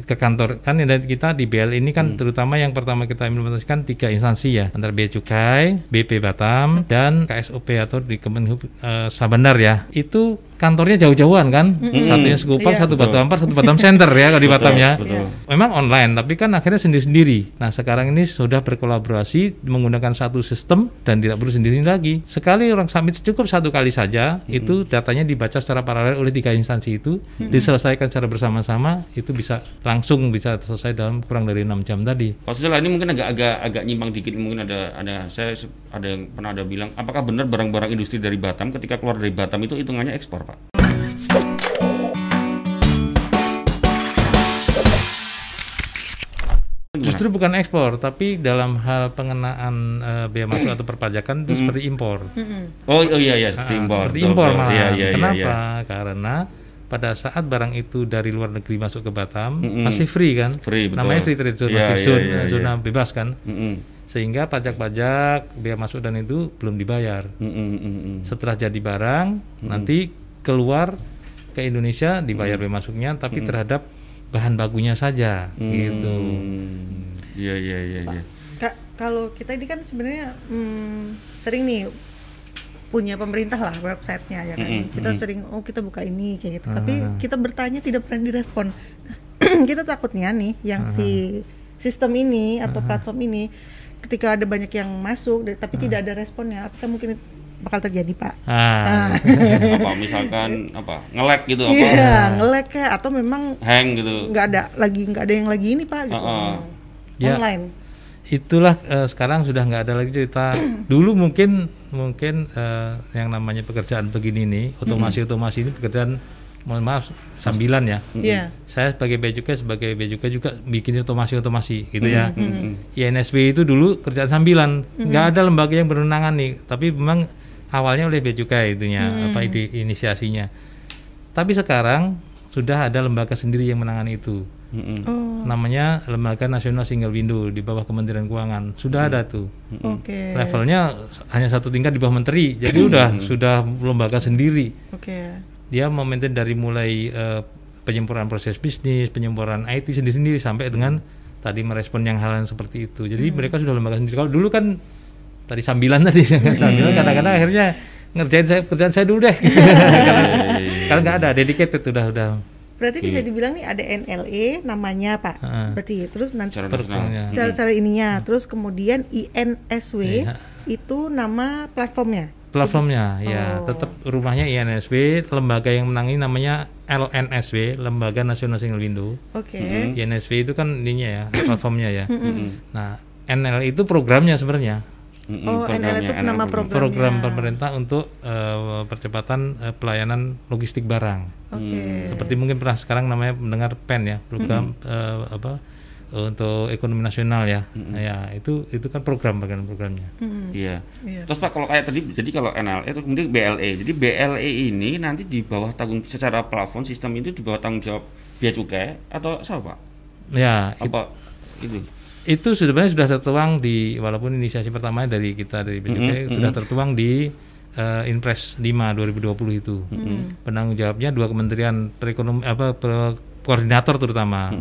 ke kantor. Kan kita di BL ini kan terutama yang pertama kita implementasikan tiga instansi ya. Antara Bea Cukai, BP Batam dan KSOP atau di Kemenhub eh, Sabandar ya. Itu kantornya jauh-jauhan kan? Satunya Sekupang, Iya. satu Batu Ampar, satu Batam Center ya kalau di Batam ya. betul. memang online tapi kan akhirnya sendiri-sendiri. Nah sekarang ini sudah berkolaborasi menggunakan satu sistem dan tidak perlu sendiri lagi. Sekali orang submit cukup satu kali saja itu datanya dibaca secara paralel oleh tiga instansi itu. Diselesaikan secara bersama-sama itu bisa langsung bisa selesai dalam kurang dari enam jam tadi. Pak Susila ini mungkin agak agak nyimpang dikit mungkin ada ada saya ada yang pernah ada bilang apakah benar barang-barang industri dari Batam ketika keluar dari Batam itu hitungannya ekspor Pak? Justru bukan ekspor tapi dalam hal pengenaan eh, bea masuk atau perpajakan itu seperti impor Oh, oh iya iya seperti Ah, impor. seperti impor malah. Iya, iya, iya, Kenapa? iya. Karena pada saat barang itu dari luar negeri masuk ke Batam Mm-mm. masih free kan? Free, betul. Namanya free trade zone, Iya, masih iya, zone, iya. zona bebas kan? Mm-mm. Sehingga pajak-pajak, bea masuk dan itu belum dibayar. Mm-mm. Setelah jadi barang, nanti keluar ke Indonesia dibayar bea masuknya, tapi terhadap bahan bakunya saja, gitu. Hmm. Iya iya iya iya. Kak, kalau kita ini kan sebenarnya hmm, sering nih punya pemerintah lah websitenya ya kan. Mm-mm, Kita sering oh kita buka ini kayak gitu. Tapi kita bertanya tidak pernah direspon. kita takutnya nih yang si sistem ini atau platform ini ketika ada banyak yang masuk tapi tidak ada responnya, apakah mungkin bakal terjadi pak? Ah, apa misalkan apa ngelek gitu apa Iya, ngelek kayak atau memang hang gitu. nggak ada lagi nggak ada yang lagi ini pak gitu. Ah, ah. Ya. Online. itulah eh, sekarang sudah nggak ada lagi cerita dulu mungkin mungkin eh, yang namanya pekerjaan begini nih otomasi otomasi ini pekerjaan mohon maaf sambilan ya Iya. saya sebagai bea cukai sebagai bea cukai juga bikin otomasi otomasi gitu ya INSB itu dulu kerjaan sambilan nggak ada lembaga yang berwenangan nih tapi memang awalnya oleh bea cukai itunya apa ide inisiasinya. Tapi sekarang sudah ada lembaga sendiri yang menangani itu. Mm-mm. Oh, namanya Lembaga Nasional Single Window di bawah Kementerian Keuangan. Sudah ada tuh. Oke. levelnya hanya satu tingkat di bawah Menteri jadi udah sudah lembaga sendiri. Oke. dia memaintain dari mulai eh, penyempurnaan proses bisnis penyempurnaan IT sendiri-sendiri sampai dengan tadi merespon yang hal yang seperti itu. Jadi mereka sudah lembaga sendiri. Kalau dulu kan tadi sambilan tadi. Sambilan kadang-kadang akhirnya ngerjain saya kerjaan saya dulu deh. Karena karena nggak ada dedicated udah udah. Berarti bisa dibilang nih ada NLE namanya Pak. Heeh. Berarti terus nanti perpangnya cara-cara ininya, terus kemudian INSW Iya. itu nama platformnya. platformnya ya Oh. tetap rumahnya INSW lembaga yang menangani namanya LNSW Lembaga Nasional Single Window. Oke. INSW itu kan ininya ya platformnya ya. Nah NL itu programnya sebenarnya Mm-mm, Oh, NL itu programnya, nama NL program. pemerintah untuk eh, percepatan eh, pelayanan logistik barang Oke. seperti mungkin pernah sekarang namanya mendengar PEN ya program eh, apa eh, untuk ekonomi nasional ya ya itu itu kan program bagian programnya Hmm. Iya. Iya. Terus Pak kalau kayak tadi jadi kalau NLE itu kemudian BLE. Jadi BLE ini nanti di bawah tanggung secara plafon sistem itu di bawah tanggung jawab bea cukai atau siapa Pak? ya Apa itu? Itu sebenarnya sudah tertuang di walaupun inisiasi pertama dari kita dari BJP sudah tertuang di eh, Inpres 5 2020 itu. Penanggung jawabnya dua kementerian perekonomi apa per- koordinator terutama.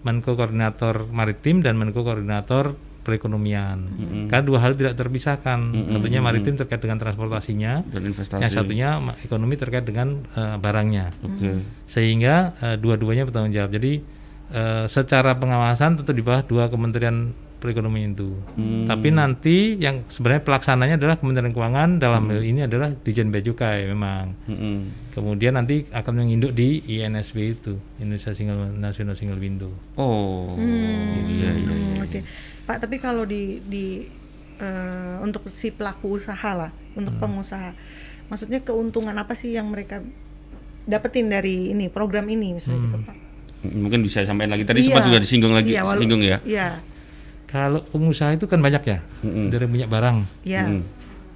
Menko koordinator maritim dan Menko koordinator perekonomian. Karena dua hal tidak terpisahkan. Satunya maritim terkait dengan transportasinya, Dan investasi. yang satunya ekonomi terkait dengan eh, barangnya Oke. sehingga eh, dua-duanya bertanggung jawab. Jadi eh, secara pengawasan tentu di bawah dua kementerian perekonomian itu. Tapi nanti yang sebenarnya pelaksananya adalah Kementerian Keuangan dalam hal ini adalah Dijen Bea Cukai memang. Mm-mm. Kemudian nanti akan menginduk di INSW itu, Indonesia Single National Single Window. Oh. Iya iya. Hmm, Oke. Pak, tapi kalau di di eh, untuk si pelaku usaha lah, untuk pengusaha. Maksudnya keuntungan apa sih yang mereka dapetin dari ini program ini misalnya gitu, Pak? Mungkin bisa sampaikan lagi. Tadi Iya. sempat sudah disinggung lagi, Iya, walau- singgung ya. Iya. Kalau pengusaha itu kan banyak ya, Mm-mm. dari punya barang. Iya. Mm.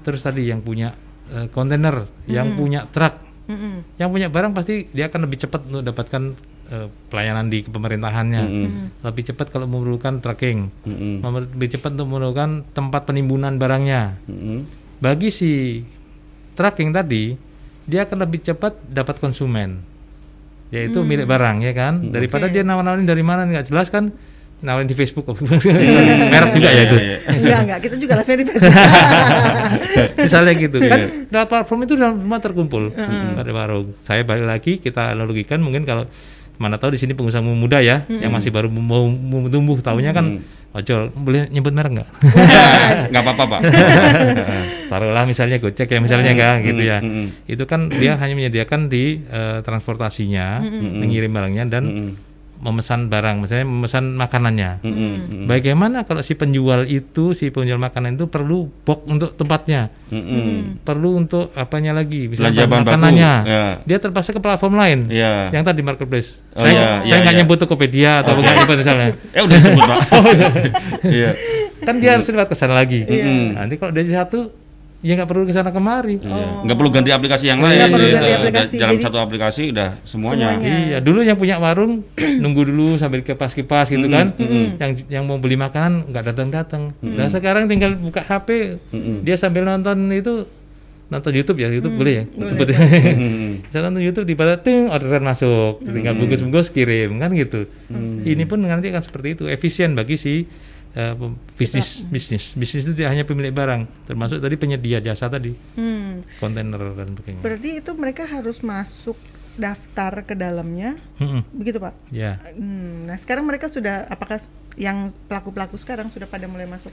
Terus tadi yang punya eh, kontainer, yang punya truk, Mm-mm. yang punya barang pasti dia akan lebih cepat untuk dapatkan eh, pelayanan di pemerintahannya. Lebih cepat kalau memerlukan tracking. Memer- lebih cepat untuk memerlukan tempat penimbunan barangnya. Mm-mm. Bagi si tracking tadi, dia akan lebih cepat dapat konsumen. Yaitu milik barang ya kan. Daripada Oke. dia nawar-nawarin dari mana nggak jelas kan nawarin di Facebook merek juga ya itu. Iya, iya. enggak enggak kita juga live di Facebook Misalnya gitu kan lewat platform itu dalam semua terkumpul pada warung. Saya balik lagi kita analogikan mungkin kalau mana tahu di sini pengusaha muda ya yang masih baru mau, tumbuh tahunya kan ojol. Boleh nyebut merek nggak? nggak apa-apa pak. Taruhlah misalnya Gojek ya misalnya kan gitu ya. mm, Itu kan dia hanya menyediakan di eh, transportasinya, mengirim barangnya dan memesan barang, misalnya memesan makanannya. Mm-mm. Bagaimana kalau si penjual itu, si penjual makanan itu perlu box untuk tempatnya, Mm-mm. perlu untuk apanya lagi, misalnya bahan makanannya, ya. dia terpaksa ke platform lain, Iya. yang tadi marketplace. Oh, saya iya, saya iya, nggak iya. nyebut Tokopedia atau nggak nyebut misalnya, eh udah disebut pak iya kan dia harus lewat ke sana lagi. Mm. Nanti kalau dia satu, ya nggak perlu ke sana kemari. Iya. nggak perlu ganti aplikasi yang Nggak lain perlu gitu. ganti Udah aplikasi, dalam jadi- satu aplikasi udah semuanya, Semuanya. Iya, dulu yang punya warung nunggu dulu sambil kipas-kipas gitu kan. Yang yang mau beli makanan nggak datang-datang. Nah, sekarang tinggal buka HP, dia sambil nonton itu nonton YouTube ya, YouTube boleh ya. Sebetulnya. Mm-mm. Saya nonton YouTube tiba-tiba ting orderan masuk, tinggal bungkus-bungkus kirim kan gitu. Ini pun nanti akan seperti itu, efisien bagi si eh, bisnis bisnis bisnis itu tidak hanya pemilik barang, termasuk tadi penyedia jasa tadi, Hmm. kontainer dan sebagainya. berarti itu mereka harus masuk daftar ke dalamnya Mm-mm. begitu pak Ya. Hmm, nah sekarang mereka sudah apakah yang pelaku-pelaku sekarang sudah pada mulai masuk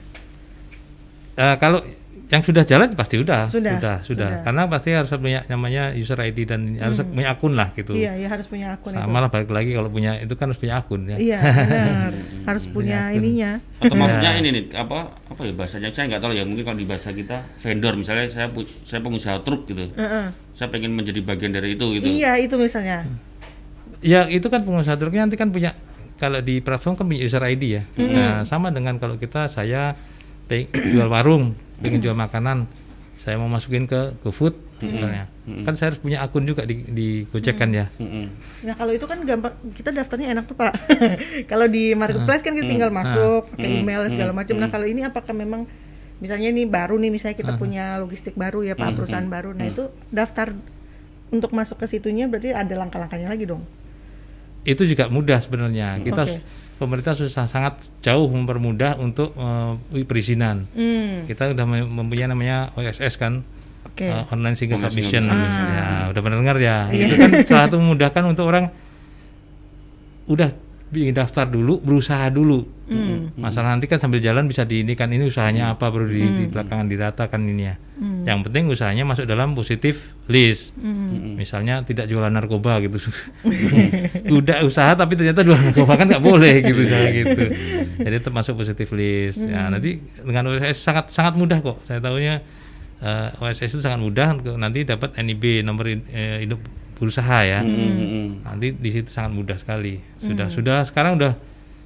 Eh, kalau yang sudah jalan pasti udah, Sudah, sudah, sudah. sudah. Karena pasti harus punya namanya user ID dan harus punya akun lah gitu. iya ya harus punya akun Sama lah balik lagi kalau punya itu kan harus punya akun ya. iya benar. Harus punya ininya. Atau maksudnya ini nih apa apa ya bahasanya? Saya nggak tahu ya mungkin kalau di bahasa kita vendor. Misalnya saya saya pengusaha truk gitu. Heeh. saya pengen menjadi bagian dari itu gitu. Iya itu misalnya. Ya itu kan pengusaha truknya nanti kan punya kalau di platform kan punya user ID ya. Nah sama dengan kalau kita saya pengen jual warung, pengen jual makanan, saya mau masukin ke GoFood misalnya, kan saya harus punya akun juga di di Gojek kan ya. Nah kalau itu kan gampang, kita daftarnya enak tuh pak. kalau di marketplace kan kita tinggal masuk, pakai email segala macam. Nah kalau ini apakah memang misalnya ini baru nih, misalnya kita punya logistik baru ya pak, perusahaan baru. Nah itu daftar untuk masuk ke situnya berarti ada langkah-langkahnya lagi dong. Itu juga mudah sebenarnya. Kita Oke. pemerintah susah sangat jauh mempermudah untuk eh, perizinan. Hmm, Kita udah mem- mempunyai namanya OSS kan, oke. eh, online single Online submission. single submission. Ya, udah pernah dengar ya. Iya. Itu kan salah satu memudahkan untuk orang udah daftar dulu, berusaha dulu. Hmm. Masalah nanti kan sambil jalan bisa di ini kan ini usahanya apa baru di, di belakangan didata kan ini ya. Hmm. Yang penting usahanya masuk dalam positif list. Hmm. Misalnya tidak jualan narkoba gitu. Udah usaha tapi ternyata jualan narkoba kan nggak boleh gitu misalnya gitu. Jadi termasuk positif list. Ya, nanti dengan OSS sangat sangat mudah kok. Saya tahunya eh, OSS itu sangat mudah untuk nanti dapat NIB nomor eh, induk berusaha ya. Mm-mm. Nanti di situ sangat mudah sekali. Sudah sudah sekarang udah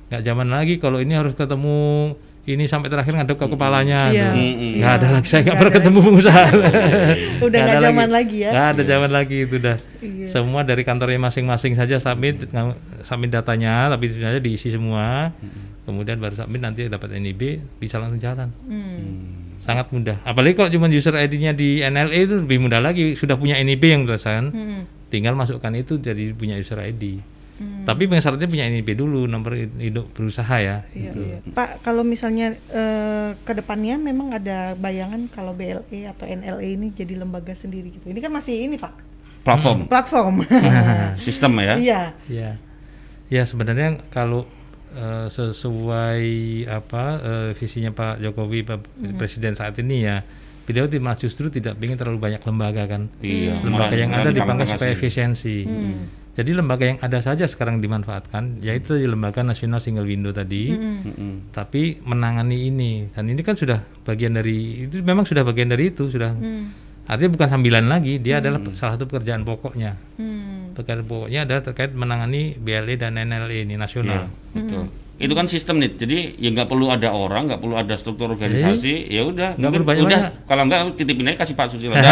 nggak zaman lagi kalau ini harus ketemu ini sampai terakhir ngadep ke kepalanya Iya. tuh. Nggak ada lagi saya nggak pernah ketemu pengusaha Udah nggak ada zaman lagi ya. nggak ada zaman lagi itu udah Iya. semua dari kantornya masing-masing saja submit ng- submit datanya tapi sebenarnya diisi semua kemudian baru submit nanti dapat NIB bisa langsung jalan Hmm. sangat mudah apalagi kalau cuma user ID-nya di NLE itu lebih mudah lagi sudah punya NIB yang berdasarkan Hmm. Tinggal masukkan itu jadi punya user ID Hmm. tapi yang syaratnya punya NIB dulu nomor induk berusaha ya Iya, gitu. iya. Pak, kalau misalnya eh, ke depannya memang ada bayangan kalau BLE atau NLE ini jadi lembaga sendiri gitu. Ini kan masih ini Pak, platform platform. sistem ya Iya. Ya, ya sebenarnya kalau eh, sesuai apa eh, visinya Pak Jokowi Pak Hmm. Presiden saat ini ya, beliau tidak justru tidak ingin terlalu banyak lembaga kan. iya Lembaga malah yang ada dipangkas supaya efisiensi. Hmm. Jadi lembaga yang ada saja sekarang dimanfaatkan, yaitu di lembaga nasional single window tadi. Hmm. Mm-mm. Tapi menangani ini dan ini kan sudah bagian dari itu memang sudah bagian dari itu sudah. Hmm. Artinya bukan sambilan lagi, dia adalah salah satu pekerjaan pokoknya. Hmm. Pekerjaan pokoknya adalah terkait menangani BLE dan NLE ini nasional. Iya, betul. Itu kan sistem nih. Jadi ya nggak perlu ada orang, nggak perlu ada struktur organisasi. Ya udah, Iya. Nggak perlu udah. Kalau nggak titipin aja kasih Pak Susilo. Yang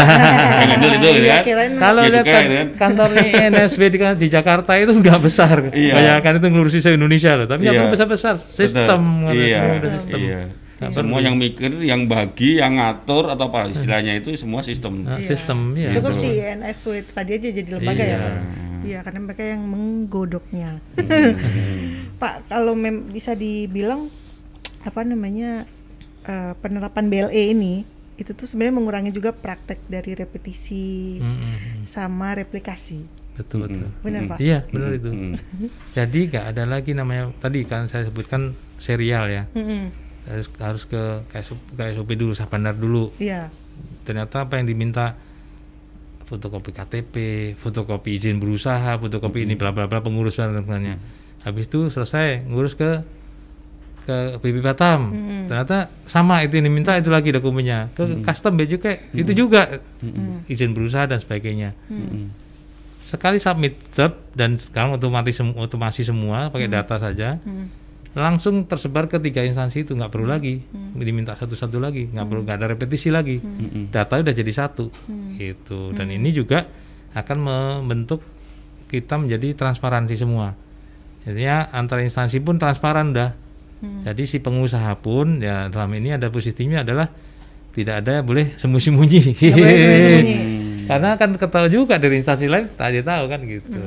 handle itu gitu Iya, kan. kirain Kalau Ya lihat kan, gitu kan. kantornya NSB di, di Jakarta itu nggak besar, Iya. bayangkan itu ngurusi se Indonesia loh, tapi nggak Iya. perlu besar-besar, sistem, Betul. kan, Iya. sistem. Iya. Semua yang mikir, yang bagi, yang ngatur atau apa istilahnya itu semua sistem. Nah, Iya. sistem, ya. Cukup sih NSW tadi aja jadi lembaga Iya. ya. Iya, karena mereka yang menggodoknya. Hmm. Pak, kalau mem bisa dibilang apa namanya eh, penerapan BLE ini itu tuh sebenarnya mengurangi juga praktek dari repetisi Mm, mm, mm. sama replikasi. betul betul Benar, Pak? iya benar itu Mm. jadi nggak ada lagi namanya tadi kan saya sebutkan serial ya Mm-mm. harus harus ke KSOP, KSOP dulu sabandar dulu Iya. ternyata apa yang diminta fotokopi KTP, fotokopi izin berusaha, fotokopi ini bla bla bla pengurusan dan sebagainya. Habis itu selesai ngurus ke ke BP Batam. Ternyata sama itu yang diminta itu lagi dokumennya. Ke custom bea cukai itu juga. Izin berusaha dan sebagainya. Sekali submit tab dan sekarang otomatis sem- otomasi semua pakai data saja. Langsung tersebar ke tiga instansi itu nggak perlu lagi. Diminta satu-satu lagi, nggak perlu nggak ada repetisi lagi. Data udah jadi satu. Gitu. Dan ini juga akan membentuk kita menjadi transparansi semua jadinya antar instansi pun transparan udah jadi si pengusaha pun ya dalam ini ada positifnya adalah tidak ada boleh sembunyi-sembunyi. Sembunyi-sembunyi. karena kan ketahui juga dari instansi lain tak ada tahu kan gitu.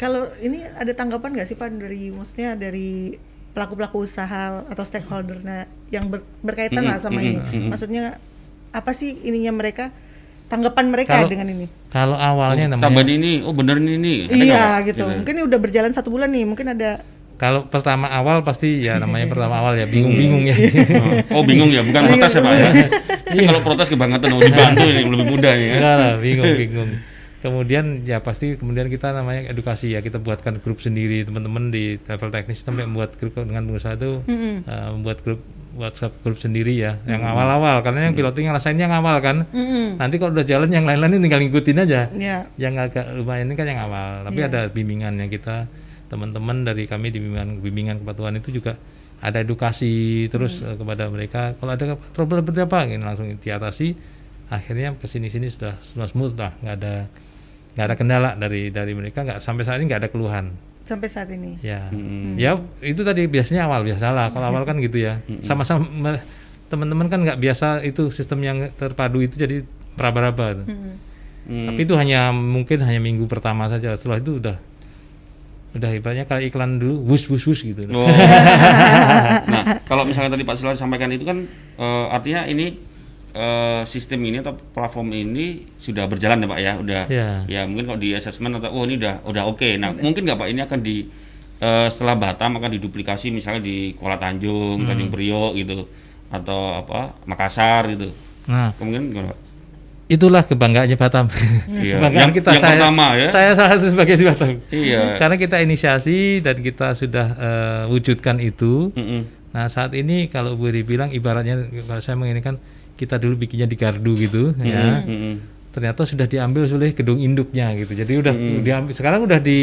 Kalau ini ada tanggapan nggak sih Pak dari maksudnya dari pelaku-pelaku usaha atau stakeholdernya yang ber- berkaitan lah sama ini? Maksudnya apa sih ininya mereka? Tanggapan mereka Kalau- dengan ini? kalau awalnya namanya Tambahan ini, oh bener ini nih. Iya Pak? gitu. Mungkin ini udah berjalan satu bulan nih. Mungkin ada kalau pertama awal pasti ya namanya pertama awal ya bingung-bingung ya Oh, oh, bingung ya, bukan protes ya Pak ya. Ini kalau protes kebangetan, oh dibantu ini lebih mudah ya. Enggak lah, bingung bingung. Kemudian ya pasti kemudian kita namanya edukasi ya kita buatkan grup sendiri teman-teman di level teknis sampai membuat grup dengan pengusaha itu eh, membuat grup WhatsApp grup sendiri ya yang awal-awal. Karena yang piloting rasain yang awal kan. Mm-mm. nanti kalau udah jalan yang lain-lain ini tinggal ngikutin aja. Ya. Yang agak lumayan ini kan yang awal. Tapi Iya. ada bimbingan yang kita. Teman-teman dari kami di bimbingan bimbingan kepatuhan itu juga ada edukasi terus eh, kepada mereka. Kalau ada trouble seperti apa ini langsung diatasi. Akhirnya ke sini-sini sudah sudah smooth lah. Nggak ada nggak ada kendala dari dari mereka. Nggak sampai saat ini nggak ada keluhan sampai saat ini. ya Mm-mm. ya itu tadi biasanya awal biasalah kalau awal kan gitu ya sama-sama teman-teman kan nggak biasa itu sistem yang terpadu itu jadi meraba-raba. Mm-mm. Hmm. Tapi itu hanya mungkin hanya minggu pertama saja. Setelah itu udah udah ibaratnya kayak iklan dulu wus wus wus gitu. Oh. nah, kalau misalnya tadi Pak Silar sampaikan itu kan eh, artinya ini eh, sistem ini atau platform ini sudah berjalan ya Pak ya, udah Ya. ya mungkin kalau di assessment atau oh ini udah udah oke. Nah, mungkin nggak Pak ini akan di eh, setelah Batam akan diduplikasi misalnya di Kuala Tanjung, Tanjung Priok gitu atau apa Makassar gitu. Nah, Kemungkinan nggak, Pak? itulah kebanggaannya Batam. Iya, Kebanggaan yang- kita yang saya pertama ya. saya salah satu sebagai di Batam. Iya. Karena kita inisiasi dan kita sudah eh, wujudkan itu. Mm-mm. Nah, saat ini kalau boleh dibilang ibaratnya kalau saya menginginkan kita dulu bikinnya di gardu gitu ya. Mm-mm. ternyata sudah diambil oleh gedung induknya gitu. Jadi udah diambil sekarang udah di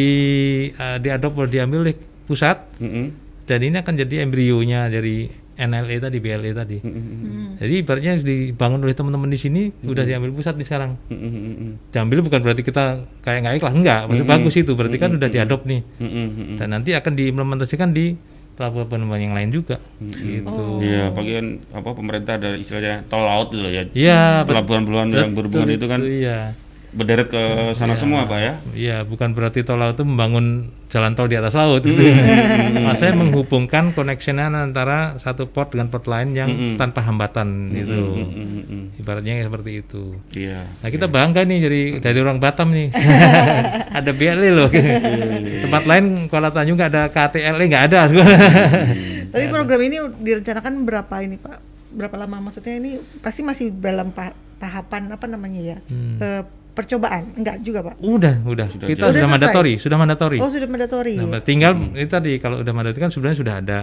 uh, diadop udah diambil oleh pusat Mm-mm. dan ini akan jadi embrionya dari NLE tadi BLE tadi. Mm-mm. Jadi ibaratnya dibangun oleh teman-teman di sini udah diambil pusat nih sekarang. Mm-mm. Diambil bukan berarti kita kayak nggak ikhlas enggak, maksud bagus itu berarti kan udah diadop nih. Mm-mm. Dan nanti akan diimplementasikan di pelabuhan-pelabuhan yang lain juga. Gitu. Iya, bagian apa pemerintah ada istilahnya tol laut gitu loh ya. Iya, Pelabuhan-pelabuhan yang berhubungan itu kan Iya. Berderet ke sana semua, Pak ya. Iya, bukan berarti tol laut itu membangun jalan tol di atas laut gitu. Maksudnya menghubungkan connectionan antara satu port dengan port lain yang tanpa hambatan gitu. Mm-mm. Ibaratnya seperti itu. Iya. Nah kita bangga nih dari dari orang Batam nih. ada BLE loh. Tempat lain Kuala Tanjung nggak ada KTLE nggak ada. Tapi program ini direncanakan berapa ini Pak? Berapa lama maksudnya ini pasti masih dalam pa- tahapan apa namanya ya? Eh, percobaan? Enggak juga Pak. udah, udah. Sudah kita sudah mandatori, sudah mandatori. Oh sudah mandatory. Nah, tinggal itu tadi kalau udah mandatori kan sebenarnya sudah ada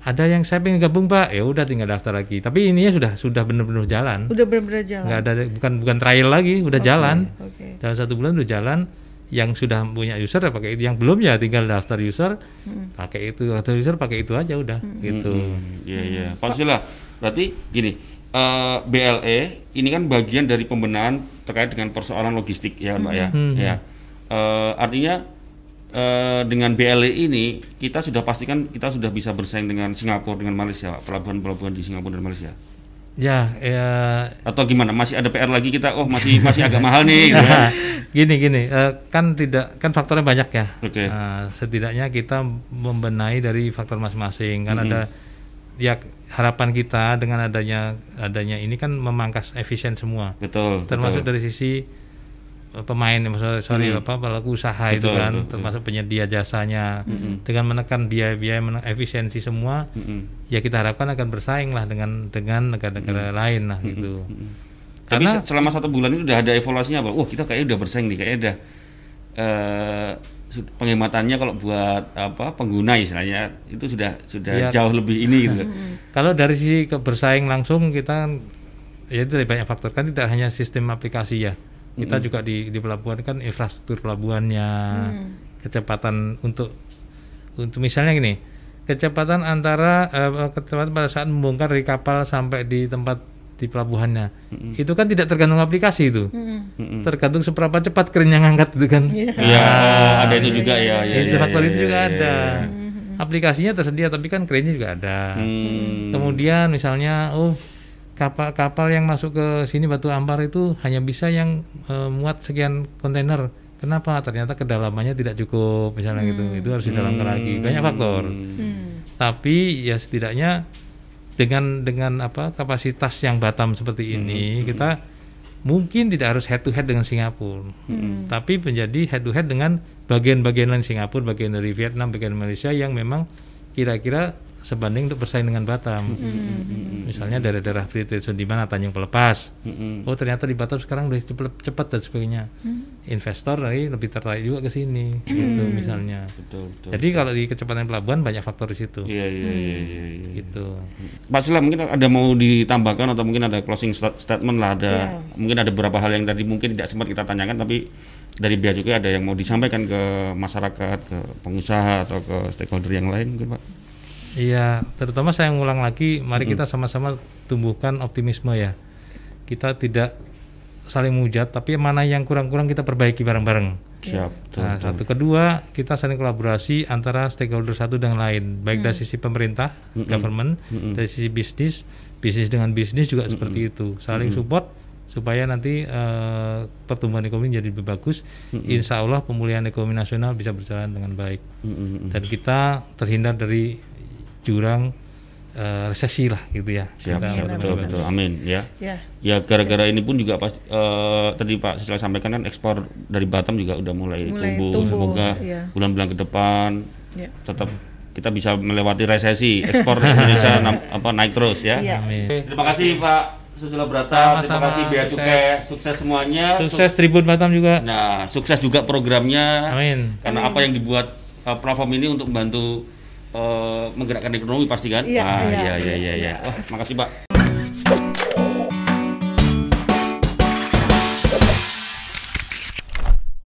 ada yang saya pengen gabung pak ya udah tinggal daftar lagi tapi ininya sudah sudah benar-benar jalan Udah benar-benar jalan. nggak ada bukan bukan trial lagi udah jalan Oke. dalam satu bulan udah jalan yang sudah punya user ya pakai itu yang belum ya tinggal daftar user pakai itu daftar user pakai itu aja udah gitu Hmm, Iya, iya. Pastilah. Berarti gini, eh, BLE ini kan bagian dari pembenahan terkait dengan persoalan logistik ya, Mbak ya. Hmm. Ya. Eh, artinya eh, dengan BLE ini kita sudah pastikan kita sudah bisa bersaing dengan Singapura dengan Malaysia, pelabuhan-pelabuhan di Singapura dan Malaysia. Ya, ya atau gimana? Masih ada PR lagi kita? Oh masih masih agak mahal nih. Gitu. kan? gini gini eh, kan tidak kan faktornya banyak ya. Oke. Nah, setidaknya kita membenahi dari faktor masing-masing kan Mm-hmm. ada ya harapan kita dengan adanya adanya ini kan memangkas efisien semua. Betul. Termasuk betul. dari sisi eh, pemain maksudnya sorry Mm. apa pelaku usaha itu Betul, kan betul, betul. termasuk penyedia jasanya dengan menekan biaya-biaya men- efisiensi semua Mm-mm. ya kita harapkan akan bersaing lah dengan dengan negara-negara lain lah gitu. Tapi Karena- se- selama satu bulan itu udah ada evaluasinya apa? Wah kita kayaknya udah bersaing nih, kayaknya udah eh, penghematannya kalau buat apa pengguna istilahnya itu sudah sudah Iya. jauh lebih ini gitu. Kalau dari sisi bersaing langsung kita ya itu dari banyak faktor kan tidak hanya sistem aplikasi ya. Kita juga di di pelabuhan kan infrastruktur pelabuhannya, kecepatan untuk untuk misalnya gini, kecepatan antara eh, kecepatan pada saat membongkar dari kapal sampai di tempat di pelabuhannya. Itu kan tidak tergantung aplikasi itu. Mm-mm. Tergantung seberapa cepat keren yang ngangkat itu kan. Iya, oh, ada itu juga ya. ya, itu ya, faktor ya, itu ya, juga ya, ada. ya. Aplikasinya tersedia tapi kan kerennya juga ada. Hmm. Kemudian misalnya oh kapal-kapal yang masuk ke sini Batu Ampar itu hanya bisa yang eh, muat sekian kontainer. Kenapa? Ternyata kedalamannya tidak cukup misalnya gitu. Itu harus didalamkan lagi. Banyak faktor. Hmm. Tapi ya setidaknya dengan dengan apa kapasitas yang Batam seperti ini kita mungkin tidak harus head to head dengan Singapura. Tapi menjadi head to head dengan bagian-bagian lain Singapura, bagian dari Vietnam, bagian Malaysia yang memang kira-kira sebanding untuk bersaing dengan Batam. Misalnya daerah-daerah free trade zone di mana Tanjung Pelepas. Mm-mm. Oh ternyata di Batam sekarang udah cepat, cepat dan sebagainya. Investor dari lebih tertarik juga ke sini, gitu misalnya. Betul, betul. Jadi kalau di kecepatan pelabuhan banyak faktor di situ, Iya, iya, iya, iya, iya. gitu. Pak Sila mungkin ada mau ditambahkan atau mungkin ada closing sta- statement lah ada Iya. mungkin ada beberapa hal yang tadi mungkin tidak sempat kita tanyakan tapi dari Bea Cukai ada yang mau disampaikan ke masyarakat, ke pengusaha atau ke stakeholder yang lain mungkin Pak. Iya, terutama saya ngulang lagi, mari kita sama-sama tumbuhkan optimisme ya. Kita tidak saling menghujat, tapi mana yang kurang-kurang kita perbaiki bareng-bareng. Siap. Nah, betul. satu kedua kita saling kolaborasi antara stakeholder satu dengan lain, baik dari sisi pemerintah, government, dari sisi bisnis, bisnis dengan bisnis juga seperti itu, saling support supaya nanti eh, pertumbuhan ekonomi jadi lebih bagus. Insya Allah pemulihan ekonomi nasional bisa berjalan dengan baik Mm, mm, mm. dan kita terhindar dari jurang eh, resesi lah gitu ya. Siap, siap, betul, betul. Amin ya. Ya. Ya gara-gara ini pun juga pas eh, tadi Pak Sila sampaikan kan ekspor dari Batam juga udah mulai, Mulai tumbuh. tumbuh, Semoga iya. bulan-bulan ke depan Ya. tetap kita bisa melewati resesi. Ekspor Indonesia nam- apa naik terus ya. Iya. Amin. Terima kasih Pak Susilo Brata, terima Sama-sama, kasih Bea sukses. Cukai, sukses semuanya. Sukses Tribun Batam juga. Nah, sukses juga programnya. Amin. Karena apa yang dibuat uh, platform ini untuk membantu uh, menggerakkan ekonomi pasti kan? Iya, ah, iya, iya, iya, iya, iya, iya. Wah, makasih Pak.